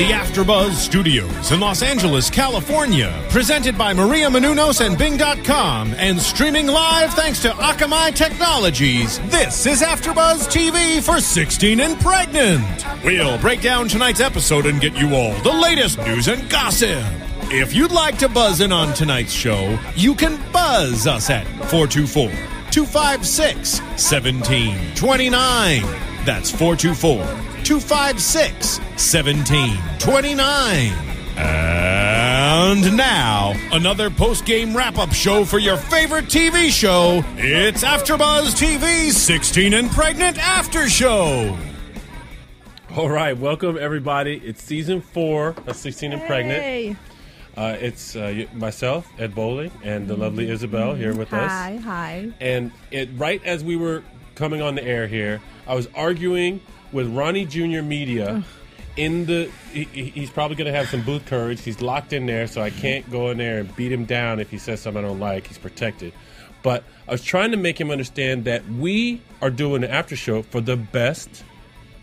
The AfterBuzz Studios in Los Angeles, California, presented by Maria Menounos and Bing.com, and streaming live thanks to Akamai Technologies. This is AfterBuzz TV for 16 and pregnant. We'll break down tonight's episode and get you all the latest news and gossip. If you'd like to buzz in on tonight's show, you can buzz us at 424 256 1729. That's 424 256 1729. And now, another post game wrap up show for your favorite TV show. It's AfterBuzz TV's 16 and Pregnant After Show. All right, welcome everybody. It's season four of 16 and Pregnant. Uh, it's uh, myself, Ed Bowling, and the lovely Isabel here with us. Hi, hi. And it, right as we were coming on the air here, I was arguing with Ronnie Jr. Media. In the, he, he- he's probably going to have some booth courage. He's locked in there, so I can't go in there and beat him down if he says something I don't like. He's protected. But I was trying to make him understand that we are doing an after show for the best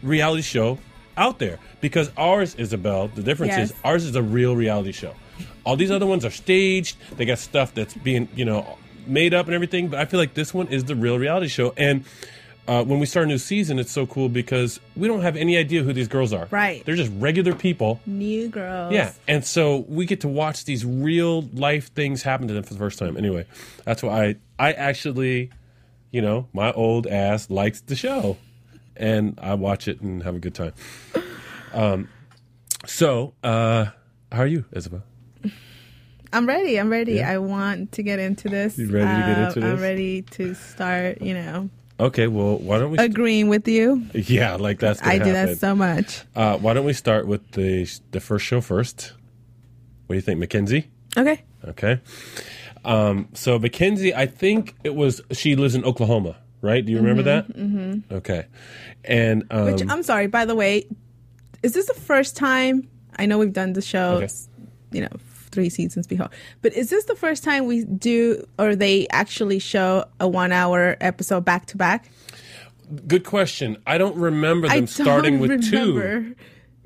reality show out there because ours, Isabel, the difference Yes. is ours is a real reality show. All these other ones are staged. They got stuff that's being, you know, made up and everything. But I feel like this one is the real reality show. And uh, when we start a new season, it's so cool because we don't have any idea who these girls are. Right. They're just regular people. New girls. Yeah, and so we get to watch these real life things happen to them for the first time. Anyway, that's why I I actually, you know, my old ass likes the show, and I watch it and have a good time. Um, so uh, how are you, Isabel? I'm ready. I'm ready. Yeah? I want to get into this. You ready to get Uh, into I'm ready to start, you know, Okay, well, why don't we? agreeing with you. yeah, like that's gonna I do that so much. Uh, why don't we start with the the first show first? What do you think, Mackenzie? Okay. Okay. Um, so Mackenzie, I think it was she lives in Oklahoma, right? Do you remember that? Mm-hmm. Okay. And um, Which I'm sorry, by the way, is this the first time? I know we've done the show, Okay. you know, three seasons before, but is this the first time we do or they actually show a one hour episode back to back? good question. I don't remember them I starting don't with two.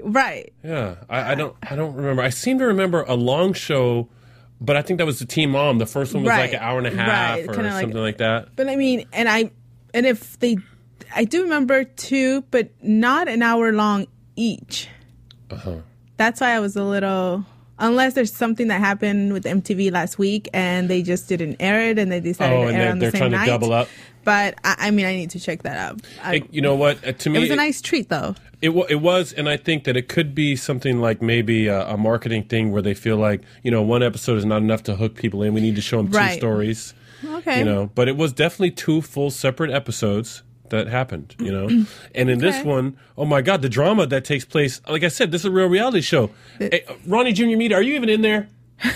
Right. Yeah, I, I don't. I don't remember. I seem to remember a long show, but I think that was the Team Mom. The first one was like an hour and a half Right, or kinda like- something like that. But I mean, and I, and if they, I do remember two, but not an hour long each. Uh-huh. That's why I was a little. Unless there's something that happened with MTV last week and they just didn't air it and they decided Oh, to and air they're, on they're the same trying night. to double up. But I, I mean, I need to check that out. I, Hey, you know what? Uh, to me, it was a nice treat, though. It, wa- it was, and I think that it could be something like maybe a, a marketing thing where they feel like you know one episode is not enough to hook people in. We need to show them two Right. stories. Okay. You know, but it was definitely two full separate episodes that happened. You know, and in this one, oh my god, the drama that takes place. Like I said, this is a real reality show. Hey, Ronnie Junior Media, are you even in there?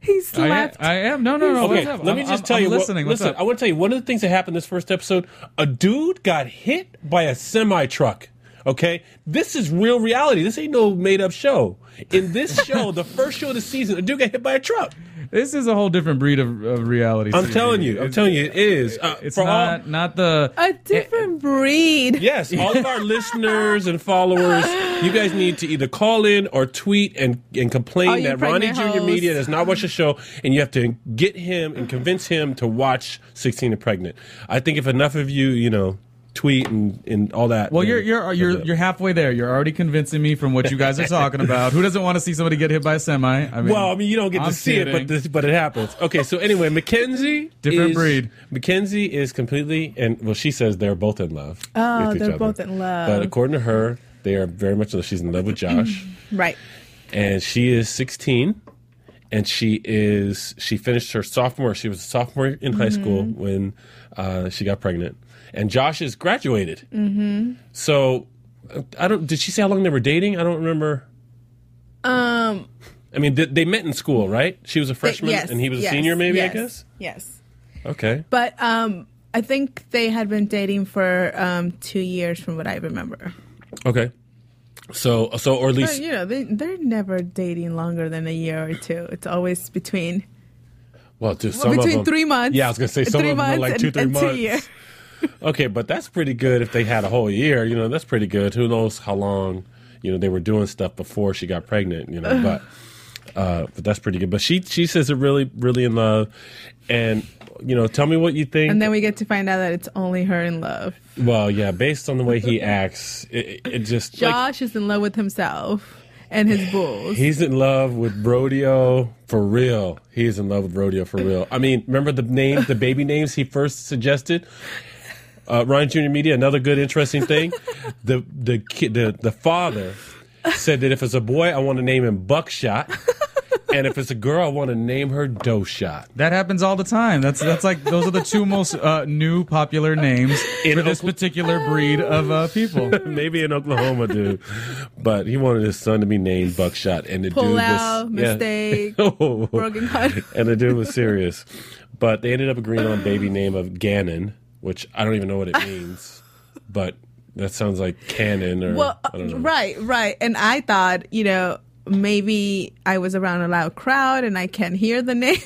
He I, slept. I am. No, no, no. Okay, let me just I'm- tell I'm you. Listening. What's listen, up? I want to tell you one of the things that happened this first episode. A dude got hit by a semi truck. Okay, this is real reality. This ain't no made up show. In this show, the first show of the season, a dude got hit by a truck. This is a whole different breed of, of reality. I'm TV. telling you. I'm It's- telling you, it is. Uh, It's for all- not not the a different breed. Yes, all of our listeners and followers, you guys need to either call in or tweet and, and complain All that Ronnie Jr. hoes. Media does not watch the show, and you have to get him and convince him to watch 16 and Pregnant. I think if enough of you, you know, tweet and, and all that. Well, you're you're you're it. you're halfway there. You're already convincing me from what you guys are talking about. Who doesn't want to see somebody get hit by a semi? I mean, Well, I mean, you don't get I'm to see it, but this, but it happens. Okay, so anyway, Mackenzie Different is- breed. Mackenzie is completely and well, she says they're both in love. Oh, with each they're other. both in love. But according to her, they are very much. She's in love with Josh. Right. and she is 16 and she is she finished her sophomore she was a sophomore in high school when uh, she got pregnant and josh has graduated mm-hmm. so i don't did she say how long they were dating i don't remember Um. i mean they, they met in school right she was a freshman yes. and he was a senior maybe yes, i guess Yes. Okay. But um, I think they had been dating for um, two years, from what I remember. Okay. So so or at But least you know, they they're never dating longer than a year or two. It's always between well, to well, some of between them, three months. Yeah, I was gonna say some of them are months like and, two three and months. Two years. Okay, but that's pretty good if they had a whole year. You know, that's pretty good. Who knows how long you know they were doing stuff before she got pregnant. You know, but uh, but that's pretty good. But she she says they're really really in love, and you know, tell me what you think. And then we get to find out that it's only her in love. well, yeah, based on the way he acts, it, it just like, Josh is in love with himself and his bulls. He's in love with rodeo for real. He's in love with rodeo for real. I mean, remember the names, the baby names he first suggested? Uh, Ryan Junior Media. Another good, interesting thing. The the kid, the the father said that if it's a boy, I want to name him Buckshot, and if it's a girl, I want to name her Doe Shot. That happens all the time. That's that's like those are the two most uh, new popular names In for this Oakla- particular breed of uh, people. Maybe in Oklahoma, dude. But he wanted his son to be named Buckshot, and the Pull dude out, was yeah. mistake, Oh. broken heart. and the dude was serious. But they ended up agreeing on baby name of Gannon, which I don't even know what it means. but that sounds like canon or Well, I don't know. right, right. And I thought, you know, maybe I was around a loud crowd and I can't hear the name.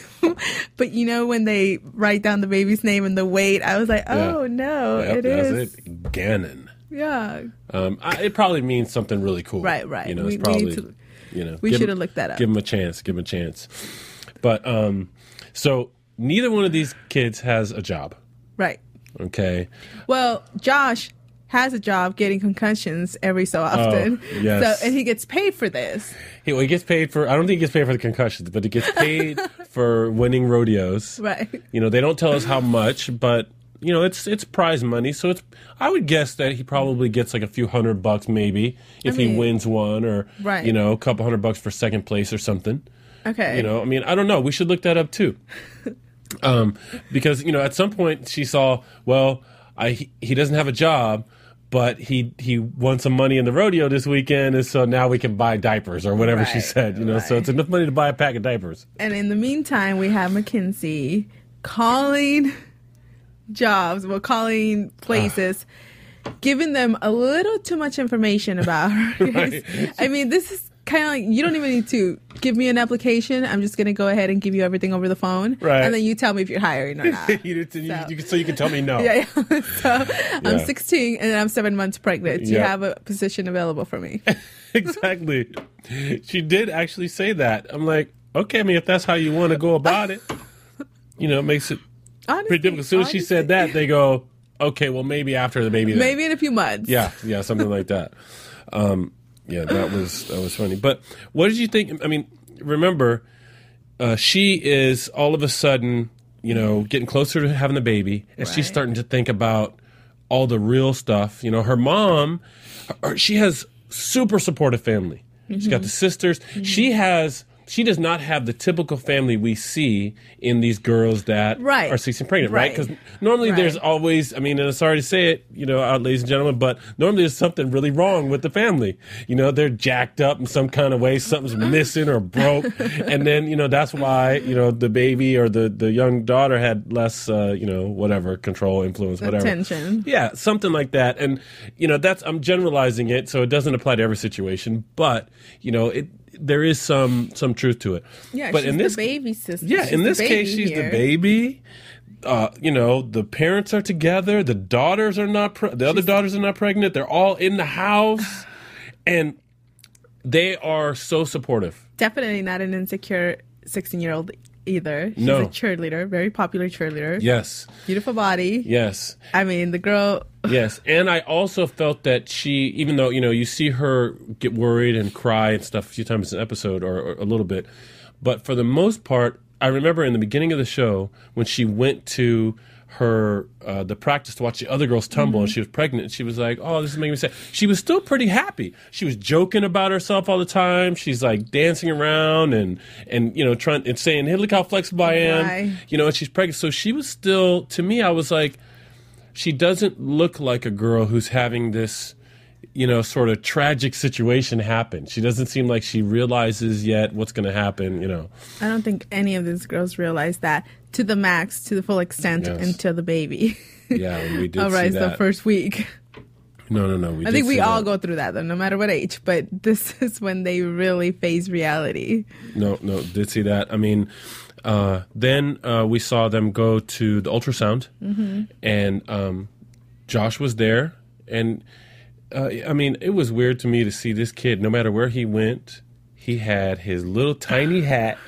but you know, when they write down the baby's name and the weight, I was like, Yeah. oh no, Yep, it is. it. Gannon. Yeah. Um, I, it probably means something really cool. Right, right. You know, We- it's probably to- you know we should have looked that up. Give him a chance. Give him a chance. But um, so neither one of these kids has a job. Right. Okay. Well, Josh has a job getting concussions every so oh, often. Oh, yes. So, and he gets paid for this. He, well, he gets paid for. I don't think he gets paid for the concussions, but he gets paid for winning rodeos. Right. You know, they don't tell us how much, but you know, it's it's prize money. So it's. I would guess that he probably gets like a few hundred bucks, maybe if he mean- wins one, or Right. you know, a couple hundred bucks for second place or something. Okay. You know, I mean, I don't know. We should look that up too. Um, because you know, at some point she saw, well, I he, doesn't have a job, but he he won some money in the rodeo this weekend, and so now we can buy diapers or whatever she said. You know, so it's enough money to buy a pack of diapers. And in the meantime, we have Mackenzie calling jobs, well, calling places, giving them a little too much information about her. Right. I mean, this is kind of like you don't even need to give me an application. I'm just going to go ahead and give you everything over the phone. Right. And then you tell me if you're hiring or not. you, you, So- you can, so you can tell me no. Yeah, yeah. so I'm 16 16 and I'm seven months pregnant. Do you have a position available for me. exactly. She did actually say that. I'm like, okay, I mean, if that's how you want to go about it, you know, it makes it Honestly, pretty difficult. As soon as she said that, they go, okay, well, maybe after the baby. then. maybe in a few months. Yeah, yeah, something like that. Um, yeah, that was that was funny. But what did you think? I mean, remember, uh, she is all of a sudden, you know, getting closer to having the baby, and she's starting to think about all the real stuff. You know, her mom, her, she has super supportive family. She's got the Mm-hmm. sisters. She has. She does not have the typical family we see in these girls that Right. are 16 pregnant, right? Right. Because normally Right. there's always, I mean, and I'm sorry to say it, you know, out, ladies and gentlemen, but normally there's something really wrong with the family. You know, they're jacked up in some kind of way, something's missing or broke, and then you know that's why you know the baby or the the young daughter had less, uh, you know, whatever control, influence, whatever Attention. Yeah, something like that, and you know that's I'm generalizing it, so it doesn't apply to every situation, but you know it. There is some some truth to it. Yeah, but she's in this the baby sister. yeah, She's in this case, she's the baby. Uh, you know, the parents are together. The daughters are not. Pre- the other daughters are not pregnant. They're all in the house, and they are so supportive. Definitely not an insecure 16 year old either. She's No. a cheerleader, very popular cheerleader. Yes, Beautiful body. yes, I mean, the girl. yes. And I also felt that she, even though you know, you see her get worried and cry and stuff a few times in an episode or, or a little bit, but for the most part, I remember in the beginning of the show when she went to her uh, the practice to watch the other girls tumble and she was pregnant and she was like oh this is making me sad. She was still pretty happy. She was joking about herself all the time. She's like dancing around and and you know trying and saying hey look how flexible i am you know and she's pregnant. So she was still to me i was like she doesn't look like a girl who's having this you know, sort of tragic situation happen. She doesn't seem like she realizes yet what's going to happen. You know, I don't think any of these girls realize that to the max, to the full extent, Yes. until the baby yeah, we did see arrives the first week. no, no, no. We I think we all that. go through that, though, no matter what age. But this is when they really face reality. No, no, did see that. I mean, uh, then uh, we saw them go to the ultrasound, Mm-hmm. and um, Josh was there. And uh, I mean, it was weird to me to see this kid, no matter where he went, he had his little tiny hat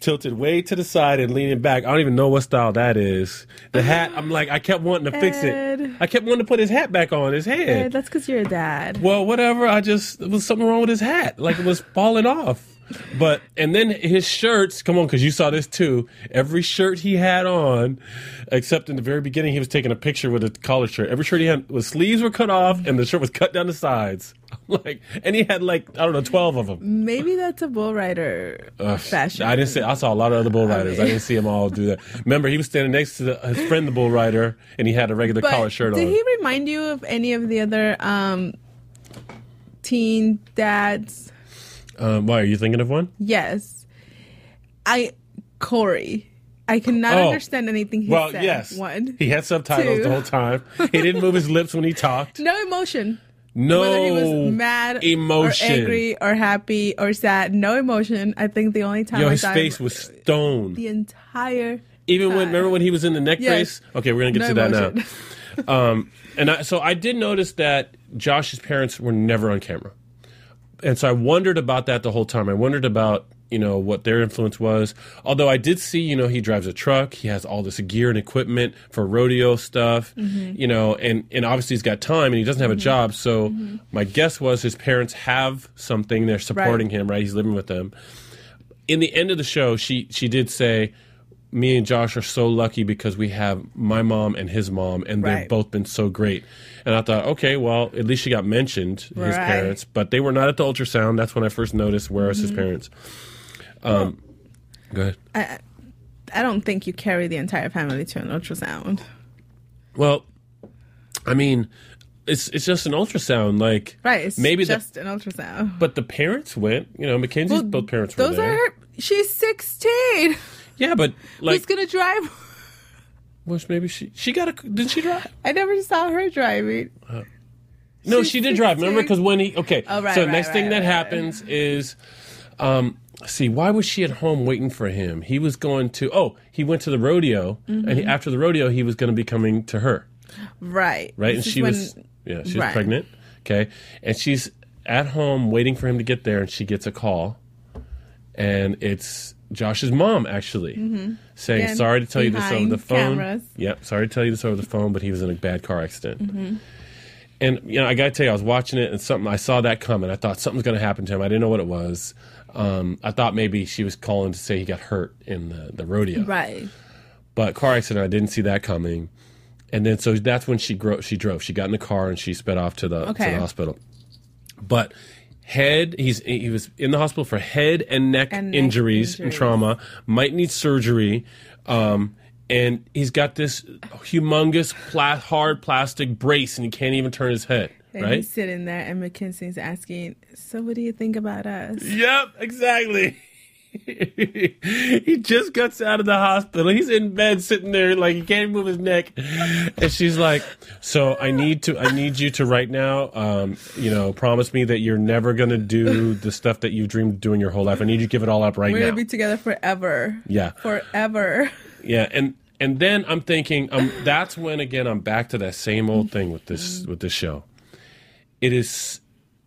tilted way to the side and leaning back. I don't even know what style that is. The hat, I'm like, I kept wanting to fix it. Ed. I kept wanting to put his hat back on his head. Eh, that's because you're a dad. Well, whatever. I just there was something wrong with his hat, like it was falling off. But and then his shirts. Come on, because you saw this too. Every shirt he had on, except in the very beginning, he was taking a picture with a collar shirt. Every shirt he had, was sleeves were cut off, and the shirt was cut down the sides. like, and he had like I don't know, twelve of them. Maybe that's a bull rider fashion. I didn't see. I saw a lot of other bull riders. I mean- didn't see them all do that. Remember, he was standing next to the, his friend, the bull rider, and he had a regular But collar shirt did on. he remind you of any of the other um, teen dads? Um, why are you thinking of one? Yes. I Corey. I cannot Oh. understand anything he Well, said. yes. One. He had subtitles Two. the whole time. He didn't move his lips when he talked. no emotion. No Whether he was mad emotion. or angry or happy or sad, no emotion. I think the only time Yo, his face was stone. the entire Even when remember when he was in the neck Yes. brace? Okay, we're gonna get No to that now. Um, and I, so I did notice that Josh's parents were never on camera, and so I wondered about that the whole time. I wondered about you know what their influence was. Although I did see, you know, he drives a truck. He has all this gear and equipment for rodeo stuff. Mm-hmm. You know, and and obviously he's got time and he doesn't have a job. So my guess was his parents have something. They're supporting him, right? He's living with them. In the end of the show, she she did say. Me and Josh are so lucky because we have my mom and his mom, and they've both been so great. And I thought, okay, well, at least she got mentioned, his Right. parents, but they were not at the ultrasound. That's when I first noticed where his Mm-hmm. parents. Um, go ahead. I, I don't think you carry the entire family to an ultrasound. Well, I mean, it's it's just an ultrasound, like Right. It's maybe the, just an ultrasound. but the parents went. You know, Mackenzie's Well, both parents were Those there. are her. She's 16. Yeah, but like, Who's going to drive? which maybe she she got a did she drive? I never saw her driving. No, She's she did drive. Remember, because when he okay, Oh, right, so right, next thing right, that right, happens is, um, see, why was she at home waiting for him? He was going to. Oh, he went to the rodeo, and Mm-hmm. he, after the rodeo, he was going to be coming to her. Right. right? This and she when- was yeah, she was right. pregnant. Okay, and she's at home waiting for him to get there, and she gets a call, and it's Josh's mom actually saying, Mm-hmm. Again, "Sorry to tell you this over the phone." cameras. Yep, sorry to tell you this over the phone, but he was in a bad car accident. Mm-hmm. And you know, I gotta tell you, I was watching it, and something I saw that coming. I thought something's gonna happen to him. I didn't know what it was. Um, I thought maybe she was calling to say he got hurt in the, the rodeo Right. but car accident. I didn't see that coming, and then so that's when she gro- she drove. She got in the car and she sped off to the, to the hospital. But head, he's he was in the hospital for head and neck, And neck injuries, and trauma. Might need surgery, um, and he's got this humongous pla- hard plastic brace, and he can't even turn his head. And right? he's sitting there, and Mackenzie's asking, "So, what do you think about us?" Yep, exactly. he just gets out of the hospital. He's in bed sitting there like he can't move his neck. And she's like, "So I need to I need you to right now um, you know, promise me that you're never going to do the stuff that you've dreamed of doing your whole life. I need you to give it all up right now. We're gonna be together forever. Yeah. Forever. Yeah, and and then I'm thinking, um, that's when again I'm back to that same old thing with this with this show. It is,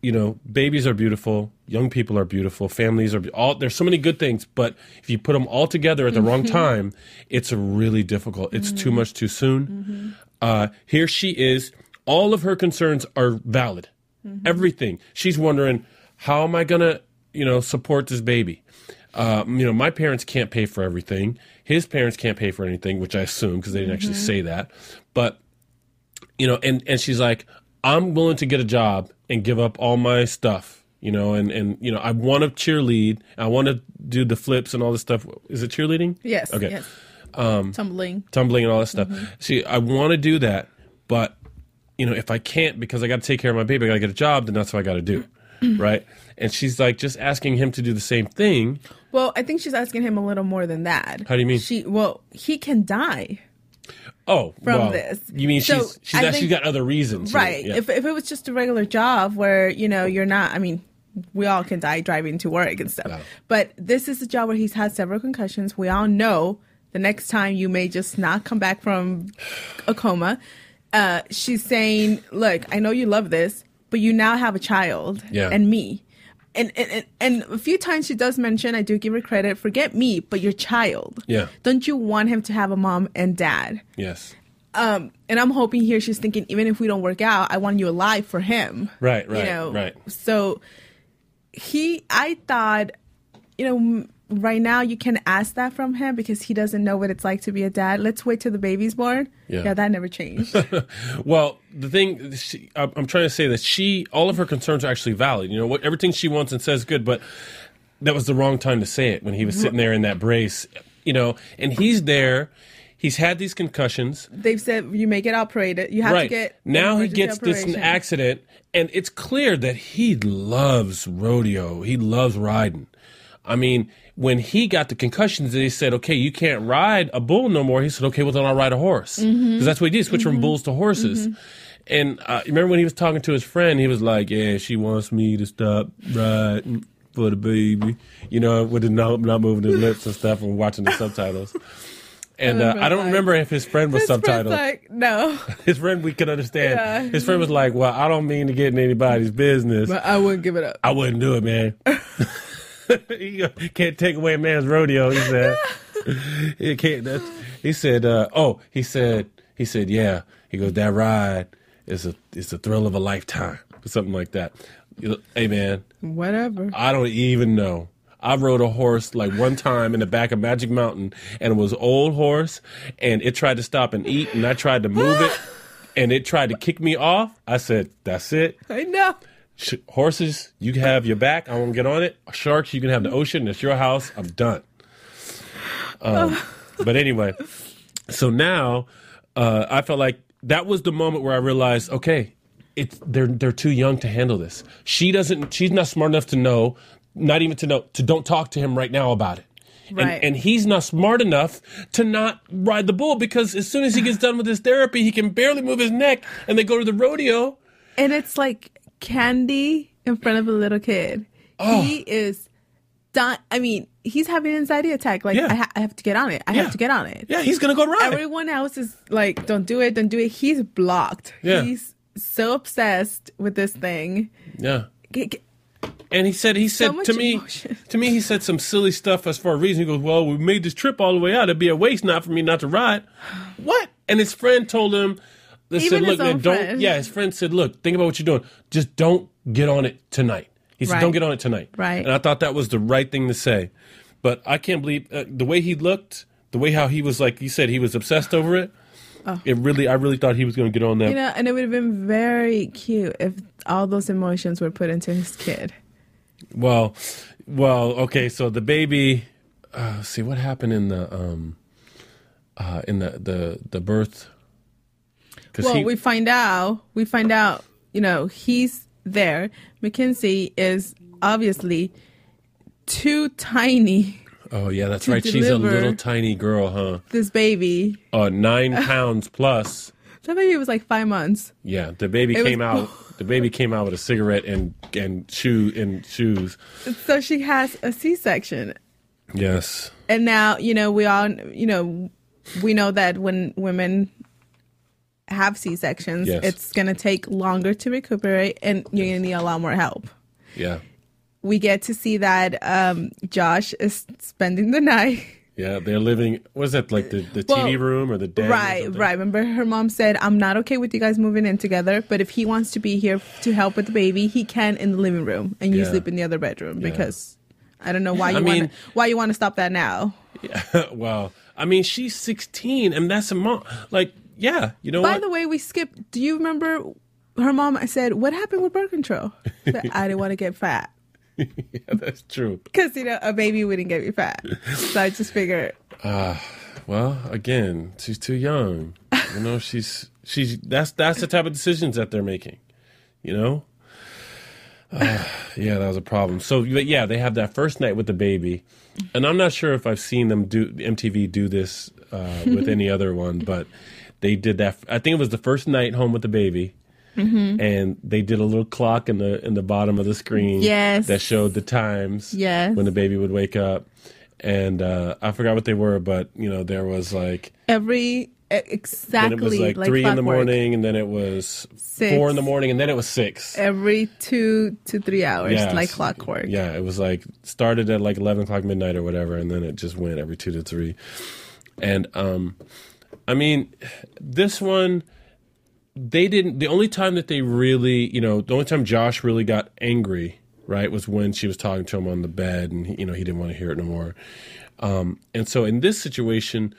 you know, babies are beautiful, young people are beautiful, families are be- all. There's so many good things, but if you put them all together at the wrong mm-hmm. time, it's really difficult. It's too mm-hmm. much too soon. Mm-hmm. Uh, here she is. All of her concerns are valid. Everything. She's wondering, how am I gonna, you know, support this baby? um, you know, my parents can't pay for everything. His parents can't pay for anything, which I assume because they didn't actually say that. But you know, and and she's like, I'm willing to get a job and give up all my stuff. You know, and and you know, I want to cheerlead. I want to do the flips and all this stuff. Is it cheerleading? Yes. Okay. Yes. Um, Tumbling. Tumbling and all that stuff. See, I want to do that, but you know, if I can't because I got to take care of my baby, I got to get a job, then that's what I got to do, right? And she's like just asking him to do the same thing. Well, I think she's asking him a little more than that. How do you mean? She well, he can die. Oh, From well, this. You mean So, she's she's I actually think- got other reasons, Right. Yeah. If if it was just a regular job where, you know, you're not I mean, we all can die driving to work and stuff. But this is a job where he's had several concussions. We all know the next time you may just not come back from a coma. Uh, she's saying, Look, I know you love this, but you now have a child Yeah. and me. And, and, and, a few times she does mention, I do give her credit, forget me, but your child. Yeah. Don't you want him to have a mom and dad? yes, Um, and I'm hoping here she's thinking, even if we don't work out, I want you alive for him. Right, right, you know? right. So he, I thought, you know, right now you can ask that from him because he doesn't know what it's like to be a dad. Let's wait till the baby's born. Yeah. that never changed. Well, the thing she, I'm trying to say that she, all of her concerns are actually valid. You know, what everything she wants and says good, but that was the wrong time to say it when he was sitting there in that brace. You know, and he's there. He's had these concussions. They've said you may get operated. You have to get now, he gets this an accident, and it's clear that he loves rodeo. He loves riding. I mean, when he got the concussions, they said, "Okay, you can't ride a bull no more." He said, "Okay, well then I'll ride a horse," because Mm-hmm. that's what he did. Switch from bulls to horses. And uh, remember when he was talking to his friend, he was like, "Yeah, she wants me to stop riding for the baby," you know, with the not, not moving his lips and stuff, and watching the subtitles. And uh, I don't that. remember if his friend was His subtitled. like, no, His friend we could understand. Yeah. His friend was like, "Well, I don't mean to get in anybody's business. but I wouldn't give it up. I wouldn't do it, man. you can't take away a man's rodeo." He said. he can't. He said, uh, "Oh, he said, he said, yeah." He goes, "That ride is a it's a thrill of a lifetime, or something like that." Hey, man, Whatever. I don't even know. I rode a horse like one time in the back of Magic Mountain, and it was old horse, and it tried to stop and eat, and I tried to move it, and it tried to kick me off. I said, "That's it. I know. Sh- horses, you can have your back. I won't get on it. Sharks, you can have the ocean. It's your house. I'm done." Um, but anyway, so now uh, I felt like that was the moment where I realized, okay, it's they're they're too young to handle this. She doesn't. She's not smart enough to know, not even to know to don't talk to him right now about it. Right. And, and he's not smart enough to not ride the bull because as soon as he gets done with his therapy, he can barely move his neck, and they go to the rodeo. And it's like candy in front of a little kid. Oh. He is done. I mean, he's having an anxiety attack. Like, Yeah. I, ha- I have to get on it. I Yeah. have to get on it. Yeah, he's gonna go ride. Everyone else is like, don't do it, don't do it. He's blocked. Yeah. He's so obsessed with this thing. yeah. And he said, he said much to me, emotion. to me, he said some silly stuff as far as reason. He goes, well, we made this trip all the way out. It'd be a waste not for me not to ride. What? And his friend told him, they Even said, look, man, don't, yeah, his friend said, look, think about what you're doing. Just don't get on it tonight. He said, Right. don't get on it tonight. Right. And I thought that was the right thing to say. But I can't believe uh, the way he looked, the way how he was like, you said he was obsessed over it. Oh. It really, I really thought he was going to get on that. You know, and it would have been very cute if all those emotions were put into his kid. Well, well, okay. So the baby. Uh, see what happened in the um, uh, in the the the birth. Well, he- we find out, we find out, you know, he's there. Mackenzie is obviously too tiny. oh yeah, that's right. She's a little tiny girl, huh? This baby, Uh, nine pounds plus. that baby was like five months. Yeah, the baby It was- came out. The baby came out with a cigarette and and shoe and shoes. So she has a C section. Yes. And now, you know, we all, you know, we know that when women have C sections, Yes. it's going to take longer to recuperate and you're going to need a lot more help. Yeah. We get to see that um, Josh is spending the night. Yeah. They're living. Was that like the the Well, TV room or the den? Right, right. Remember, her mom said, I'm not okay with you guys moving in together, but if he wants to be here to help with the baby, he can in the living room and you Yeah. sleep in the other bedroom Yeah. because I don't know why you I wanna, why you want to stop that now. Yeah, well, I mean, she's 16, and that's a mom. Like, yeah, you know By what? the way, we skipped. Do you remember her mom I said, What happened with birth control? That I didn't want to get fat. yeah, that's true. Because, you know, a baby wouldn't get me fat. So I just figured, Well, again, she's too young. You know, she's she's that's that's the type of decisions that they're making. You know. Uh, yeah, that was a problem. So, but yeah, they have that first night with the baby, and I'm not sure if I've seen them do MTV do this uh, with any other one, but they did that. I think it was the first night home with the baby, and they did a little clock in the in the bottom of the screen, Yes. that showed the times, Yes. when the baby would wake up, and uh, I forgot what they were, but you know there was like Every e- then exactly it was like, three in the morning, and then it was Six. four in the morning, and then it was six. Every two to three hours, Yes. like clockwork. Yeah, it was like started at like eleven o'clock midnight or whatever, and then it just went every two to three. And um, I mean, this one, they didn't. The only time that they really, you know, the only time Josh really got angry, right, was when she was talking to him on the bed, and he, you know he didn't want to hear it no more. Um, and so in this situation,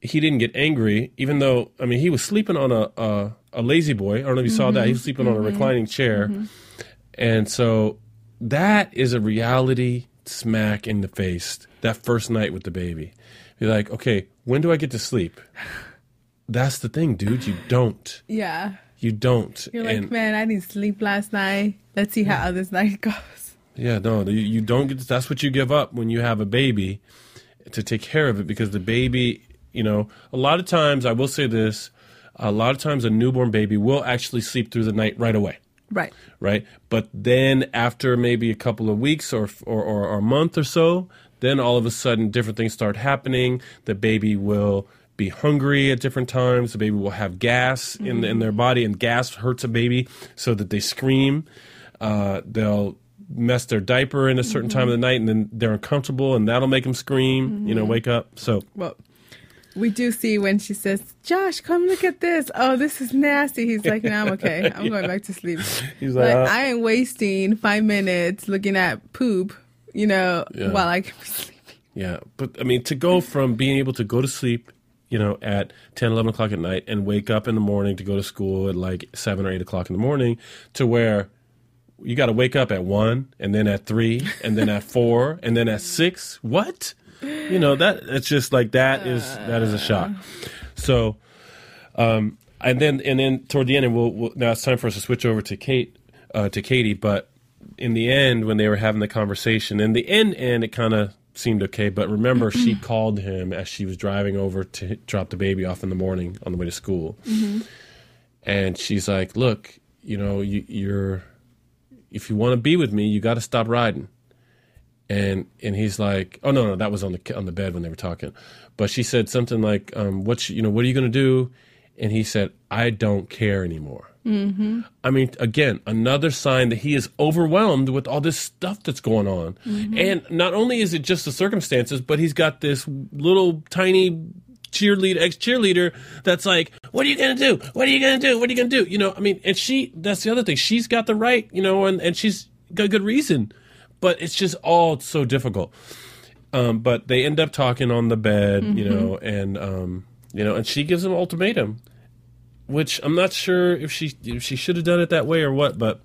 he didn't get angry, even though I mean he was sleeping on a a, a lazy boy. I don't know if you saw that. He was mm-hmm. sleeping on a mm-hmm. reclining chair, mm-hmm. and so that is a reality smack in the face. That first night with the baby, you're like, okay, when do I get to sleep? That's the thing, dude. You don't. Yeah. You don't. You're like, And- man, I didn't sleep last night. Let's see how this night goes. Yeah, no, you, you don't get. That's what you give up when you have a baby to take care of it because the baby, you know, a lot of times I will say this, a lot of times a newborn baby will actually sleep through the night right away. Right. right? But then after maybe a couple of weeks or, or, or, or a month or so, then all of a sudden different things start happening. The baby will be hungry at different times. The baby will have gas in, in their body, and gas hurts a baby so that they scream. Uh, they'll mess their diaper in a certain time of the night, and then they're uncomfortable, and that'll make them scream, you know, wake up. So, Well, we do see when she says, Josh, come look at this. Oh, this is nasty. He's like, no, I'm okay. I'm going back to sleep. He's like, like, "Uh." I ain't wasting five minutes looking at poop, you know, Yeah. while I can be sleeping. Yeah, but I mean, to go from being able to go to sleep, you know, at 10, 11 o'clock at night and wake up in the morning to go to school at like 7 or 8 o'clock in the morning to where you got to wake up at 1 and then at 3 and then at 4 and then at 6. What? You know, that it's just like that is that is a shock. So, um, and then and then toward the end, and we'll, we'll now it's time for us to switch over to Kate, uh, to Katie. But in the end, when they were having the conversation, in the end, end it kind of seemed okay. But remember, she called him as she was driving over to drop the baby off in the morning on the way to school, and she's like, "Look, you know, you, you're if you want to be with me, you got to stop riding." and and he's like, "Oh no, no, that was on the on the bed when they were talking." But she said something like, um, "What's you know what are you going to do?" And he said, "I don't care anymore." Mm-hmm. I mean, again, another sign that he is overwhelmed with all this stuff that's going on, and not only is it just the circumstances, but he's got this little tiny cheerleader, ex cheerleader, that's like, "What are you gonna do? What are you gonna do? What are you gonna do?" You know, I mean, and she, that's the other thing. She's got the right, you know, and and she's got good reason but it's just all so difficult. Um, but they end up talking on the bed, you know, and um, you know, and she gives him an ultimatum, which I'm not sure if she if she should have done it that way or what, but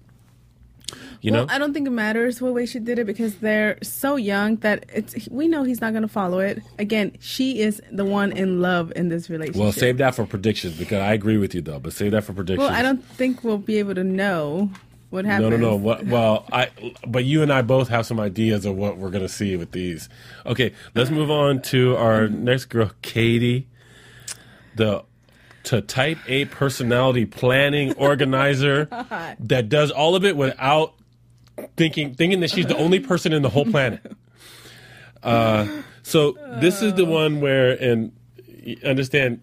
you well, know, I don't think it matters what way she did it because they're so young that it's we know he's not going to follow it. Again, she is the one in love in this relationship. well, save that for predictions because I agree with you though, but save that for predictions. Well, I don't think we'll be able to know what happened. No, happens. no, no. What, well, I. But you and I both have some ideas of what we're gonna see with these. Okay, let's move on to our next girl, Katie, the to Type A personality planning organizer that does all of it without thinking thinking that she's the only person in the whole planet. Uh, so this is the one where, and understand,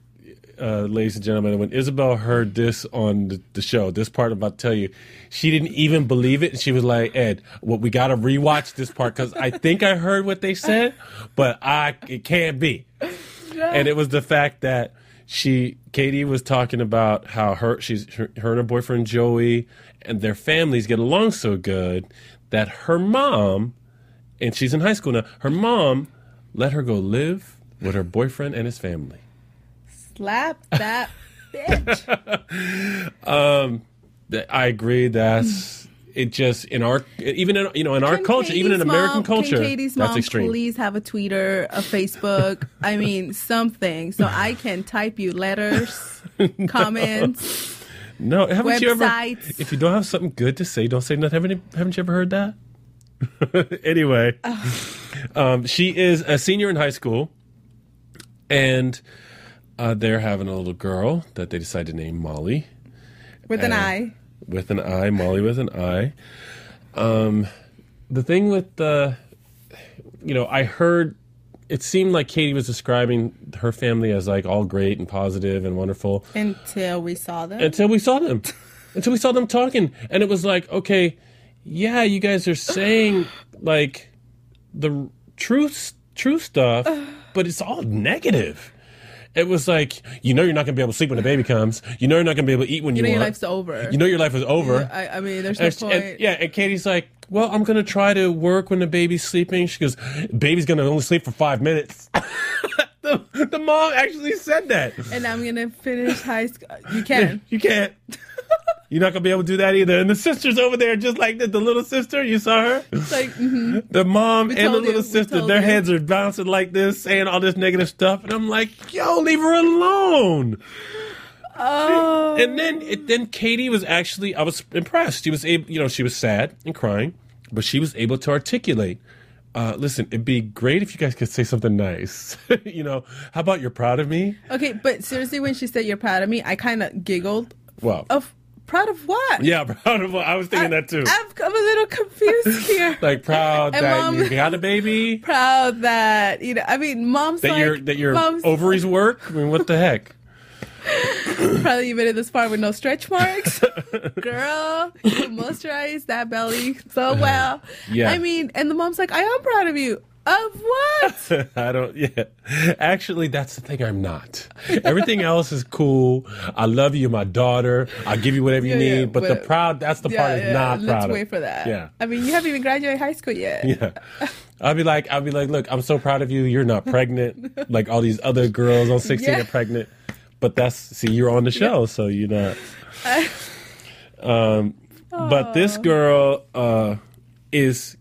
uh, ladies and gentlemen, when Isabel heard this on the, the show, this part I'm about to tell you, she didn't even believe it. And she was like, Ed, well, we got to rewatch this part because I think I heard what they said, but I it can't be. And it was the fact that she, Katie was talking about how her, she's, her, her and her boyfriend Joey and their families get along so good that her mom, and she's in high school now, her mom let her go live with her boyfriend and his family. Slap that bitch. Um, that- I agree. That's it. Just in our even in you know in our culture, even in American mom- culture, Katie's that's mom extreme. please have a Twitter, a Facebook? I mean, something so I can type you letters comments. No, haven't you ever? If you don't have something good to say, don't say nothing. Haven't, you- haven't you ever heard that? anyway, um, she is a senior in high school, and uh, they're having a little girl that they decide to name Molly With an Uh, eye. With an I. Molly with an I. Um, the thing with the, you know, I heard. It seemed like Katie was describing her family as like all great and positive and wonderful Until we saw them. until we saw them until we saw them talking and it was like okay yeah you guys are saying like the truth true stuff but it's all negative it was like you know you're not going to be able to sleep when the baby comes you know you're not going to be able to eat when you, you know your life's over. you know your life is over I, I mean, there's no and, point. and- yeah, and Katie's like, "Well, I'm gonna try to work when the baby's sleeping." She goes, "Baby's gonna only sleep for five minutes." the, the mom actually said that. and I'm gonna finish high school. You can. You can't. You're not gonna be able to do that either. And the sister's over there, just like the, the little sister. You saw her. It's like, mhm. The mom and the told you, little sister, their you. heads are bouncing like this, saying all this negative stuff, and I'm like, "Yo, leave her alone." oh, And then, it, then Katie was actually, I was impressed. She was able, you know, she was sad and crying, but she was able to articulate. Uh, listen, it'd be great if you guys could say something nice. you know, how about you're proud of me? okay. But seriously, when she said you're proud of me, I kind of giggled. Well, Of proud of what? yeah, proud of. What? I was thinking that too. I'm, I'm a little confused here. like proud And that mom- you got a baby, proud that you know. I mean, mom's that like your that your mom's ovaries work. I mean, what the heck? probably you even in this part with no stretch marks. Girl, you moisturize that belly so well. Yeah. I mean, and the mom's like, I am proud of you. Of what? I don't. Yeah, actually, that's the thing. I'm not. Everything else is cool. I love you, my daughter. I'll give you whatever you Yeah, need. yeah, but, the proud. That's the part is not Let's proud wait of. for that. Yeah. I mean, you haven't even graduated high school yet. Yeah. I'll be like, I'll be like, look, I'm so proud of you. You're not pregnant like all these other girls on 16 Yeah. are pregnant. But that's see, you're on the show, so you're not. Um, but this girl uh, is.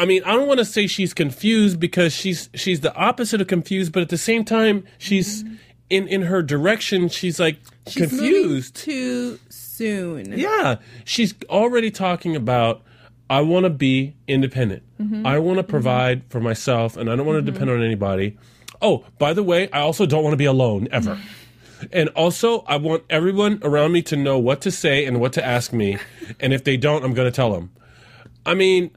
I mean, I don't want to say she's confused because she's she's the opposite of confused, but at the same time, she's in in her direction. She's like Mm-hmm. She's confused. too soon. Yeah, she's already talking about I want to be independent. Mm-hmm. I want to provide for myself and I don't want to depend on anybody. Oh, by the way, I also don't want to be alone ever. And also, I want everyone around me to know what to say and what to ask me. And if they don't, I'm going to tell them. I mean,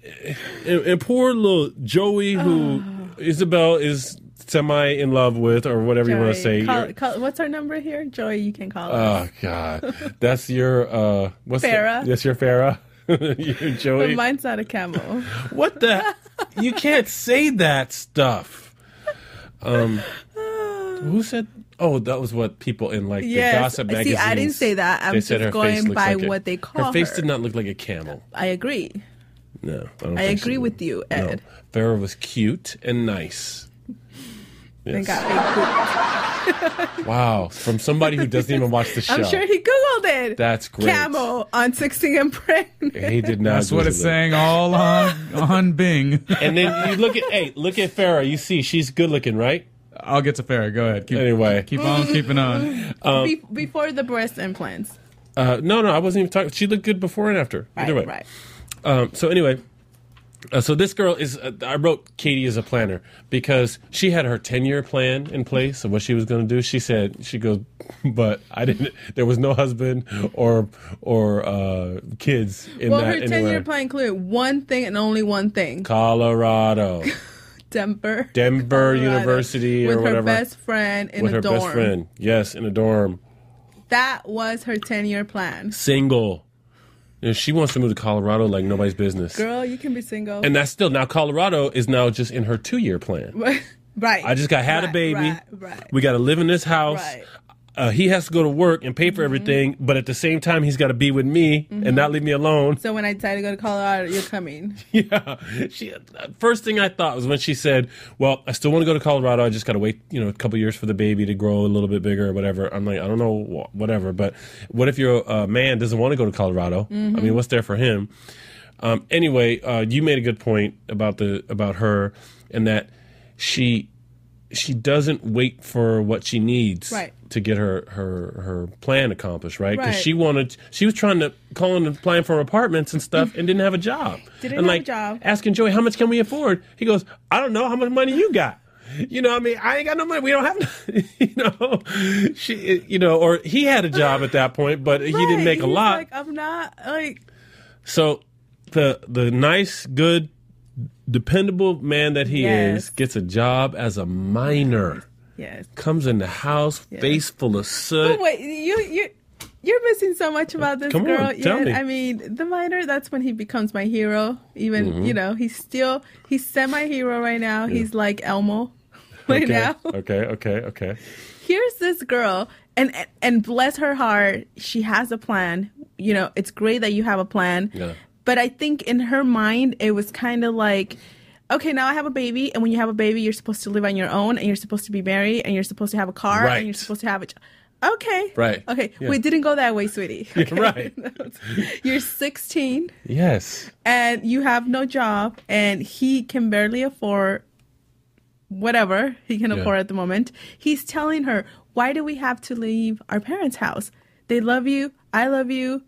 and, and poor little Joey, who Isabel is semi in love with, or whatever you want to say. call- call- what's our number here? Joey? you can call us. Oh God, that's your uh, what's Farrah. The, that's your Farrah. your Joey. but mine's not a camel. what the? you can't say that stuff. Um, who said? Oh, that was what people in like Yes. the gossip See, I didn't say that. I'm they said just her going looks by like a- what they call Her face her. did not look like a camel. I agree. No, I, don't I agree so. with you, No. Ed. Farrah was cute and nice. And Yes. got big boots. Wow, from somebody who doesn't even watch the show. I'm sure he googled it. That's great. Camel on 16 and pregnant. He did not. That's what it's it. saying all on on Bing. And then you look at hey, look at Farrah. You see, she's good looking, right? I'll get to Farrah. Go ahead. Keep, Anyway. keep on keeping on. Be- before the breast implants. Uh, no, no, I wasn't even talking. She looked good before and after. Right, Either way. right. Um, so anyway, uh, so this girl is. Uh, I wrote Katie as a planner because she had her ten year plan in place of what she was going to do. She said she goes, but I didn't. There was no husband or or uh, kids in Well, that Well, her 10 anywhere. year plan included one thing and only one thing Colorado, Denver. Denver Colorado, University with or whatever. her best friend in with a her dorm. best friend. Yes, in a dorm. That was her 10 year plan. Single. You know, she wants to move to Colorado like nobody's business. Girl, you can be single. And that's still now Colorado is now just in her two year plan. right. I just got had a baby. Right. right. We got to live in this house. Right. Uh, he has to go to work and pay for everything, but at the same time, he's got to be with me and not leave me alone. so when I decide to go to Colorado, you're coming. yeah. She, uh, first thing I thought was when she said, "Well, I still want to go to Colorado. I just got to wait, you know, a couple years for the baby to grow a little bit bigger or whatever." I'm like, I don't know, whatever. But what if your uh, man doesn't want to go to Colorado? I mean, what's there for him? Um, anyway, uh, you made a good point about the about her and that she she doesn't wait for what she needs Right. to get her her her plan accomplished, right? Because Right. she wanted, she was trying to call in and plan for apartments and stuff, and didn't have a job. Didn't and have a like job. asking Joey, how much can we afford? He goes, I don't know. How much money you got? You know, what I mean, I ain't got no money. We don't have, you know, she, you know, or he had a job at that point, but he didn't Right. make a lot. Like I'm not like So the the nice, good, dependable man that he Yes. is gets a job as a miner. yes. Comes in the house, face full of soot. Oh, wait, you you you're missing so much about this Come on, girl. tell yeah, me. I mean, the miner, That's when he becomes my hero. Even Mm-hmm. you know, he's still he's semi hero right now. He's like Elmo right okay. now. okay, okay, okay. Here's this girl, and and- and bless her heart, she has a plan. You know, it's great that you have a plan. Yeah. But I think in her mind, it was kind of like. Okay, now I have a baby, and when you have a baby, you're supposed to live on your own, and you're supposed to be married, and you're supposed to have a car, Right. and you're supposed to have a. ch- Okay. Right. Okay. Yeah. We didn't go that way, sweetie. Okay? right. You're 16 Yes. and you have no job, and he can barely afford whatever he can Yeah. afford at the moment. He's telling her, Why do we have to leave our parents' house? They love you. I love you.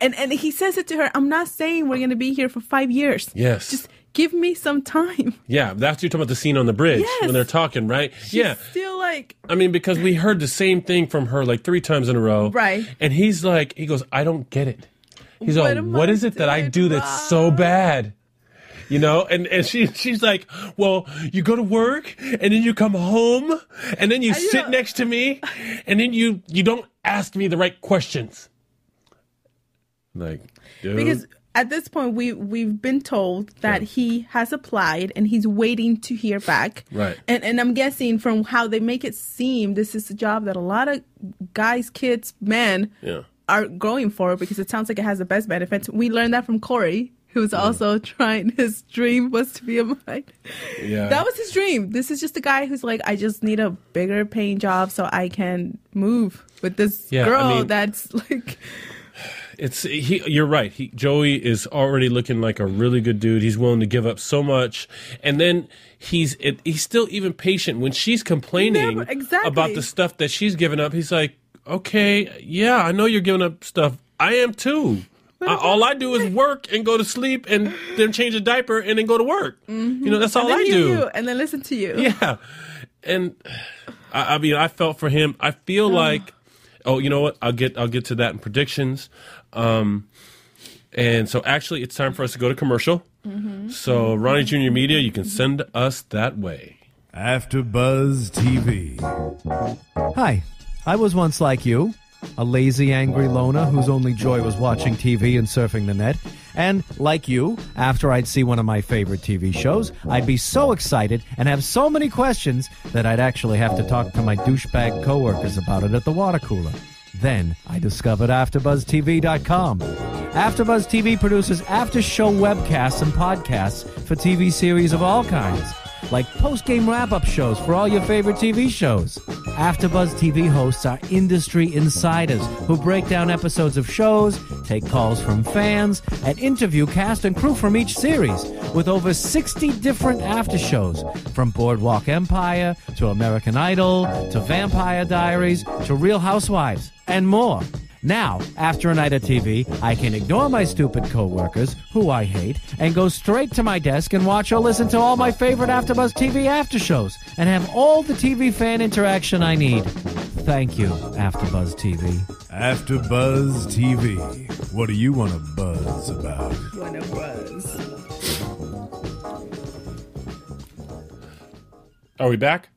And, and he says it to her, I'm not saying we're going to be here for five years. Yes. Just give me some time. Yeah, that's you're talking about the scene on the bridge Yes. when they're talking, right? yeah. She's still like, I mean, because we heard the same thing from her like three times in a row. Right. And he's like, he goes, I don't get it. He's What like, am what I is it that I do that's so bad? You know, and, and she she's like, Well, you go to work and then you come home and then you I sit know. next to me and then you you don't ask me the right questions. Like, dude. because at this point we we've been told that he has applied and he's waiting to hear back Right. and and i'm guessing from how they make it seem this is a job that a lot of guys kids men Yeah. are going for because it sounds like it has the best benefits we learned that from corey who's also trying his dream was to be a mine Yeah. that was his dream this is just a guy who's like i just need a bigger paying job so i can move with this Yeah, I girl mean- that's like It's he. You're right. He Joey is already looking like a really good dude. He's willing to give up so much, and then he's it, he's still even patient when she's complaining Never- exactly. about the stuff that she's giving up. He's like, okay, yeah, I know you're giving up stuff. I am too. I, all I do is work and go to sleep and then change a diaper and then go to work. Mm-hmm. You know, that's all I do. you and then listen to you Yeah, and I, I mean, I felt for him. I feel like, oh, you know what? I'll get I'll get to that in predictions. Um, and so actually, it's time for us to go to commercial. So Ronnie Junior Media, you can send us that way. After Buzz TV. Hi, I was once like you, a lazy, angry loner whose only joy was watching TV and surfing the net. And, like you, after I'd see one of my favorite TV shows, I'd be so excited and have so many questions that I'd actually have to talk to my douchebag coworkers about it at the water cooler. Then I discovered AfterBuzzTV.com. AfterBuzz TV produces after-show webcasts and podcasts for TV series of all kinds like post-game wrap-up shows for all your favorite TV shows. AfterBuzz TV hosts are industry insiders who break down episodes of shows, take calls from fans, and interview cast and crew from each series with over 60 different after shows from Boardwalk Empire to American Idol to Vampire Diaries to Real Housewives and more. Now, after a night of TV, I can ignore my stupid coworkers, who I hate, and go straight to my desk and watch or listen to all my favorite AfterBuzz TV after shows, and have all the TV fan interaction I need. Thank you, AfterBuzz TV. AfterBuzz TV. What do you want to buzz about? when it was. Are we back?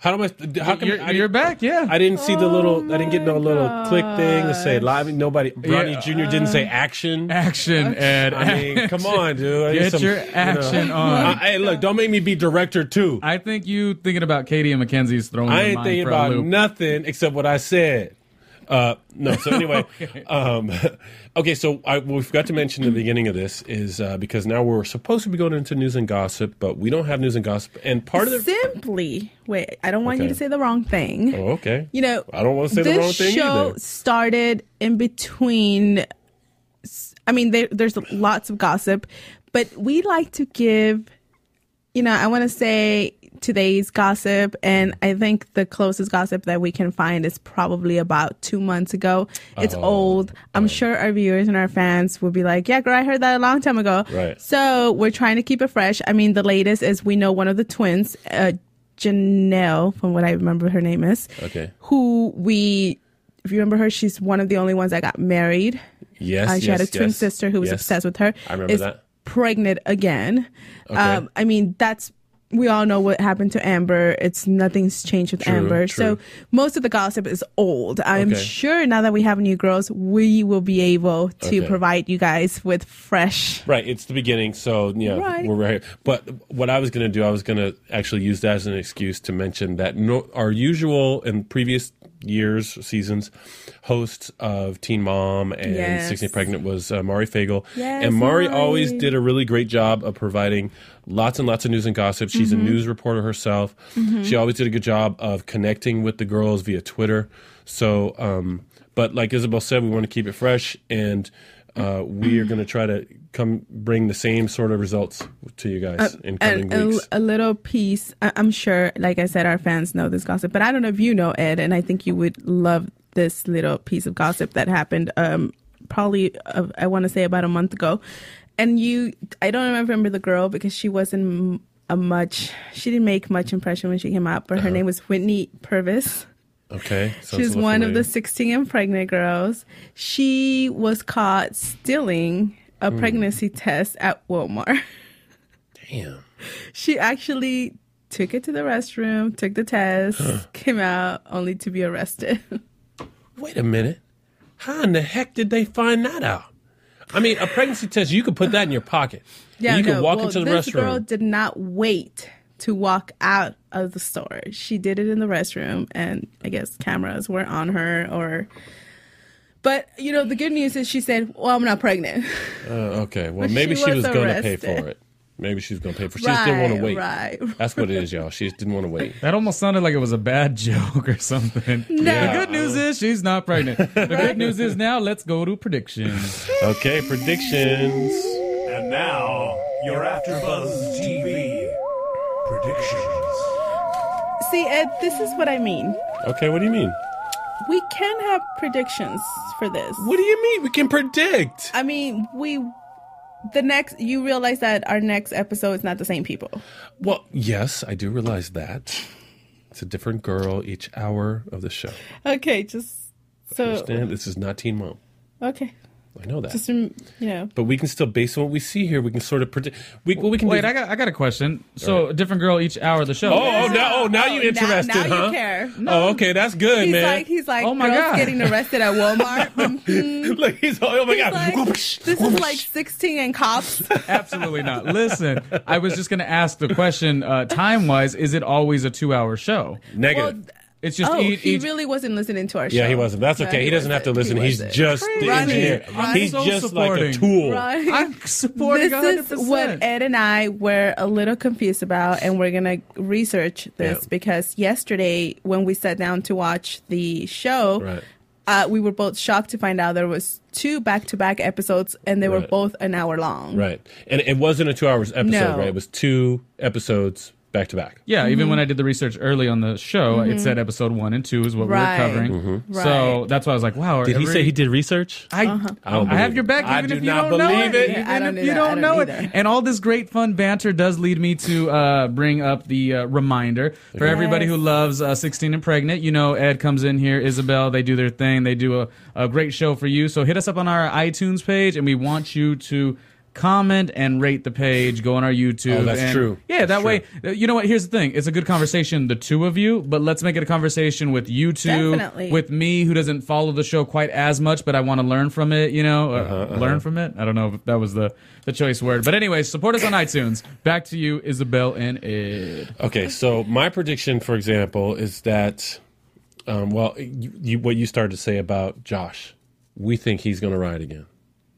How do I? How come You're, I, you're back, yeah. I didn't see the little. I didn't get no little click thing to say gosh. live. Nobody. Ronnie Yeah, Junior didn't say action. action, Ed. I mean, come on, dude. I Get some, your you know. action on. Uh, hey, look, don't make me be director too. I think you thinking about Katie and Mackenzie's throwing I ain't thinking about loop. nothing except what I said. Uh, no, so anyway, um, okay, so I, what we forgot to mention in the beginning of this is uh, because now we're supposed to be going into news and gossip, but we don't have news and gossip, and part of the Simply, wait, I don't want you to say the wrong thing. oh, okay, You know, I don't want to say the wrong thing This show either. started in between. I mean, there, there's lots of gossip, but we like to give, you know, I want to say today's gossip, and I think the closest gossip that we can find is probably about two months ago. It's Oh, old. I'm sure our viewers and our fans will be like, "Yeah, girl, I heard that a long time ago." Right. So we're trying to keep it fresh. I mean, the latest is we know one of the twins, uh, Janelle, from what I remember her name is, Okay. who we. If you remember her, she's one of the only ones that got married. Yes, Uh, she yes, had a twin yes, sister who was yes. obsessed with her. I remember is that. Pregnant again. Okay. Um, I mean, that's we all know what happened to Amber. It's nothing's changed with True, Amber. true. So most of the gossip is old. I'm Okay. sure now that we have new girls, we will be able to Okay. provide you guys with fresh. Right, it's the beginning, so yeah, Right. we're right. But what I was going to do, I was going to actually use that as an excuse to mention that no, our usual and previous years seasons hosts of Teen Mom and Yes. 16 Pregnant was uh, Mari Fagel, Yes, and Mari Mari. always did a really great job of providing lots and lots of news and gossip. She's Mm-hmm. a news reporter herself. She always did a good job of connecting with the girls via Twitter. So, um, but like Isabel said, we want to keep it fresh and. Uh, we are going to try to come bring the same sort of results to you guys in coming and weeks. a, a little piece. I- I'm sure, like I said, our fans know this gossip, but I don't know if you know Ed, and I think you would love this little piece of gossip that happened. Um, probably uh, I want to say about a month ago, and you, I don't remember the girl because she wasn't a much. She didn't make much impression when she came out, but her name was Whitney Purvis. okay, sounds She's one of the 16 and pregnant girls. She was caught stealing a Hmm. pregnancy test at Walmart. Damn. She actually took it to the restroom, took the test, came out only to be arrested. Wait a minute. How in the heck did they find that out? I mean, a pregnancy test, you could put that in your pocket. And you could no, walk well, into the this restroom. girl did not wait to walk out of the store. She did it in the restroom, and I guess cameras were on her. Or. But you know, the good news is she said, "Well, I'm not pregnant." Uh, okay, well, maybe she she, was was going to pay for it. Maybe she's going to pay for it. She just didn't want to wait. Right, right. That's what it is, y'all. She just didn't want to wait. That almost sounded like it was a bad joke or something. Yeah. The good news is she's not pregnant. The good news is now let's go to predictions. Okay, predictions. And now, you're after Buzz TV predictions. See, Ed, this is what I mean. Okay, what do you mean? We can have predictions for this. What do you mean? We can predict. I mean, we the next you realize that our next episode is not the same people. Well, yes, I do realize that. It's a different girl each hour of the show. Okay, just so Understand? This is not Teen Mom. okay, I know that. just rem- you know. but we can still, based on what we see here, we can sort of predict. We, well, we can Wait, do, I got I got a question. So a different girl each hour of the show. Oh, oh, now, oh, now you Oh, now- interested, now you huh? care. Oh, okay, that's good, He's man. like he's like Oh my girls God. getting arrested at Walmart. Mhm. Look, he's oh my He's god. like, Whoosh, this is like 16 and cops. Absolutely not. Listen, I was just going to ask the question uh, time wise, is it always a two hour show? negative. Well, It's just oh, each, he each really wasn't listening to our show. yeah, he wasn't. That's No, okay. he doesn't have to listen. He He's wasn't. just the Ronnie, engineer. Ronnie. He's so just like a tool. Right. I'm supporting this 100%. is what Ed and I were a little confused about, and we're gonna research this Yeah. because yesterday when we sat down to watch the show, Right. uh, we were both shocked to find out there was two back-to-back episodes, and they were both an hour long. Right. And it wasn't a two hours episode, No. right? It was two episodes back to back. Yeah, Mm-hmm. even when I did the research early on the show, it said episode one and two is what Right. we were covering. Mm-hmm. So that's why I was like, wow. Did he say he did research? I, I don't I have your it. back I even do if you not don't know believe it. it. Yeah, Even I don't if you that. Don't don't know either. it. And all this great fun banter does lead me to uh, bring up the uh, reminder for everybody who loves uh, 16 and Pregnant. You know, Ed comes in here, Isabel, they do their thing. They do a, a great show for you. So hit us up on our iTunes page, and we want you to comment and rate the page. Go on our YouTube. Oh, that's and- true. Yeah, that That's way, uh, you know what? Here's the thing. It's a good conversation, the two of you, but let's make it a conversation with you two, Definitely. with me, who doesn't follow the show quite as much, but I want to learn from it. You know, uh, Uh-huh, learn from it. I don't know if that was the the choice word, but anyway, support us on iTunes. Back to you, Isabel and Ed. Okay, so my prediction, for example, is that, um, well, you, you, what you started to say about Josh, we think he's going to ride again.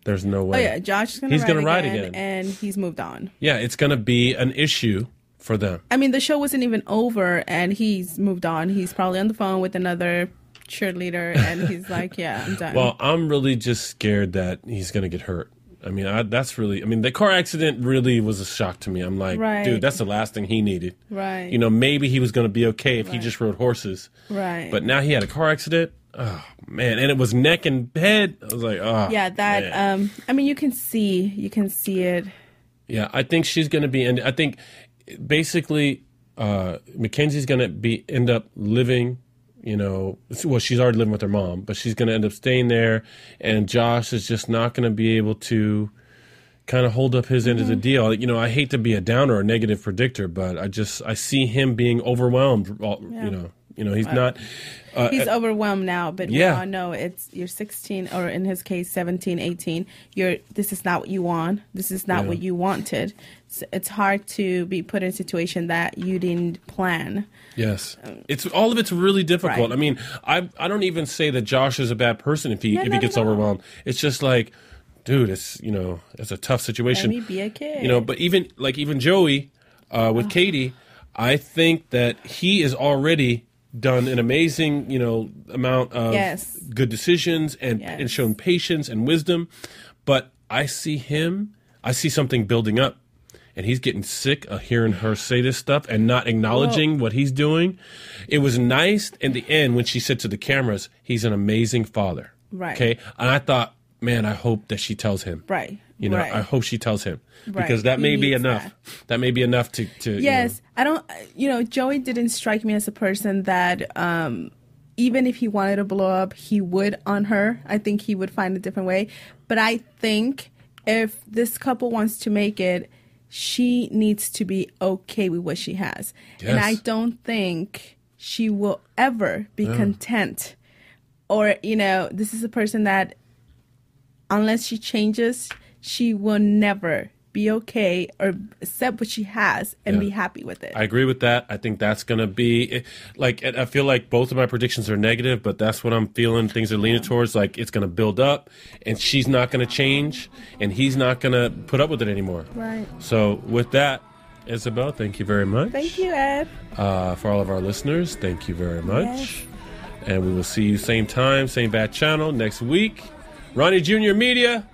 There's no way. Oh way. yeah, Josh is gonna He's ride, gonna ride again, again. and he's moved on. Yeah, it's going to be an issue for them. I mean, the show wasn't even over, and he's moved on. He's probably on the phone with another cheerleader, and he's like, "Yeah, I'm done." Well, I'm really just scared that he's going to get hurt. I mean, I, that's really. I mean, the car accident really was a shock to me. I'm like, Right. dude, that's the last thing he needed. Right. You know, maybe he was going to be okay if he just rode horses. Right. But now he had a car accident. Oh man, and it was neck and head. I was like, oh. yeah, that. man. Um, I mean, you can see, you can see it. Yeah, I think she's going to be, and I think basically uh, Mackenzie's going to be end up living. You know, well, she's already living with her mom, but she's going to end up staying there, and Josh is just not going to be able to kind of hold up his end of the mm-hmm. deal. You know, I hate to be a downer or a negative predictor, but I just I see him being overwhelmed. You know, you know, he's not. Uh, He's overwhelmed now, but yeah. we all know it's you're 16 or in his case 17, 18. You're this is not what you want. This is not Yeah. what you wanted. So it's hard to be put in a situation that you didn't plan. Yes, it's all of it's really difficult. Right. I mean, I I don't even say that Josh is a bad person if he No, if he gets overwhelmed. It's just like, dude, it's you know, it's a tough situation. Let me be a kid. You know, but even like even Joey uh, with Katie, I think that he is already done an amazing you know amount of Yes. good decisions and Yes. and shown patience and wisdom. But I see him, I see something building up. And he's getting sick of hearing her say this stuff and not acknowledging what he's doing. It was nice in the end when she said to the cameras, he's an amazing father. Right. Okay. And I thought, man, I hope that she tells him. Right. You know, right. I hope she tells him Right. because that He may be enough. that. That. may be enough to. to you Yes, know- I don't. You know, Joey didn't strike me as a person that, um, even if he wanted to blow up, he would on her. I think he would find a different way. But I think if this couple wants to make it, she needs to be okay with what she has, and I don't think she will ever be content. Or you know, this is a person that unless she changes, she will never be okay or accept what she has and Yeah. be happy with it. I agree with that. I think that's going to be like. I feel like both of my predictions are negative, but that's what I'm feeling. Things are leaning towards. Like it's going to build up, and she's not going to change, and he's not going to put up with it anymore. right. So with that, Isabel, thank you very much. Thank you, Ed. Uh, for all of our listeners, thank you very much. Yes. And we will see you same time, same bad channel next week. Ronnie Junior Media,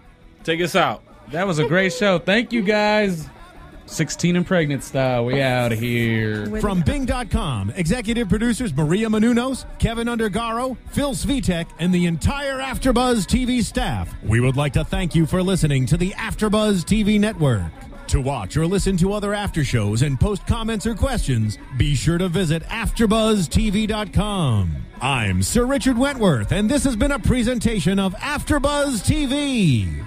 take us out. That was a great show. Thank you guys. 16 and pregnant style. We out of here. From Bing.com, executive producers Maria Menounos, Keven Undergaro, Phil Svitek, and the entire Afterbuzz TV staff, we would like to thank you for listening to the Afterbuzz TV network. To watch or listen to other after shows and post comments or questions, be sure to visit AfterBuzzTV.com. I'm Sir Richard Wentworth, and this has been a presentation of Afterbuzz TV.